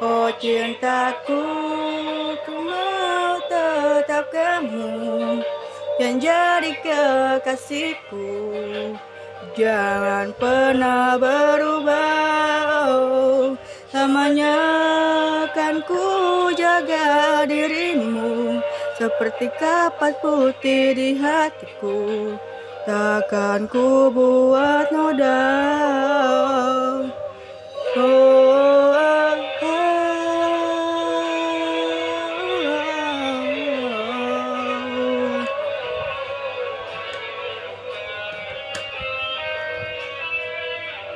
Oh cintaku, ku mau tetap kamu Yang jadi kekasihku Jangan pernah berubah oh, Lamanya kan ku jaga dirimu Seperti kapas putih di hatiku Takkan ku buat noda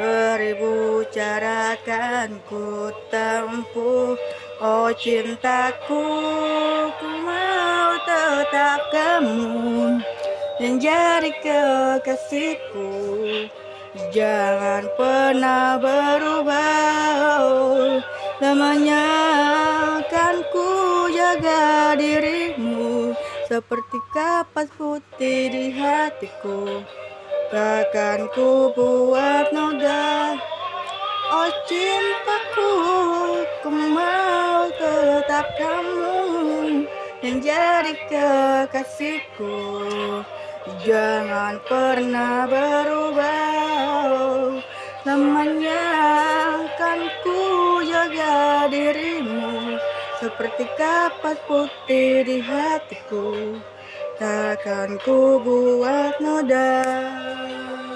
Beribu cara kan ku tempuh. Oh cintaku Ku mau tetap kamu. Yang jadi kekasihku. Jangan pernah berubah. Oh, Lamanya kan ku jaga dirimu. Seperti kapas putih di hatiku Takkan ku buat noda. Oh cintaku Ku mau tetap kamu Yang jadi kekasihku. Jangan pernah berubah. Lamanya kan ku jaga dirimu Seperti kapas putih di hatiku takkan ku buat noda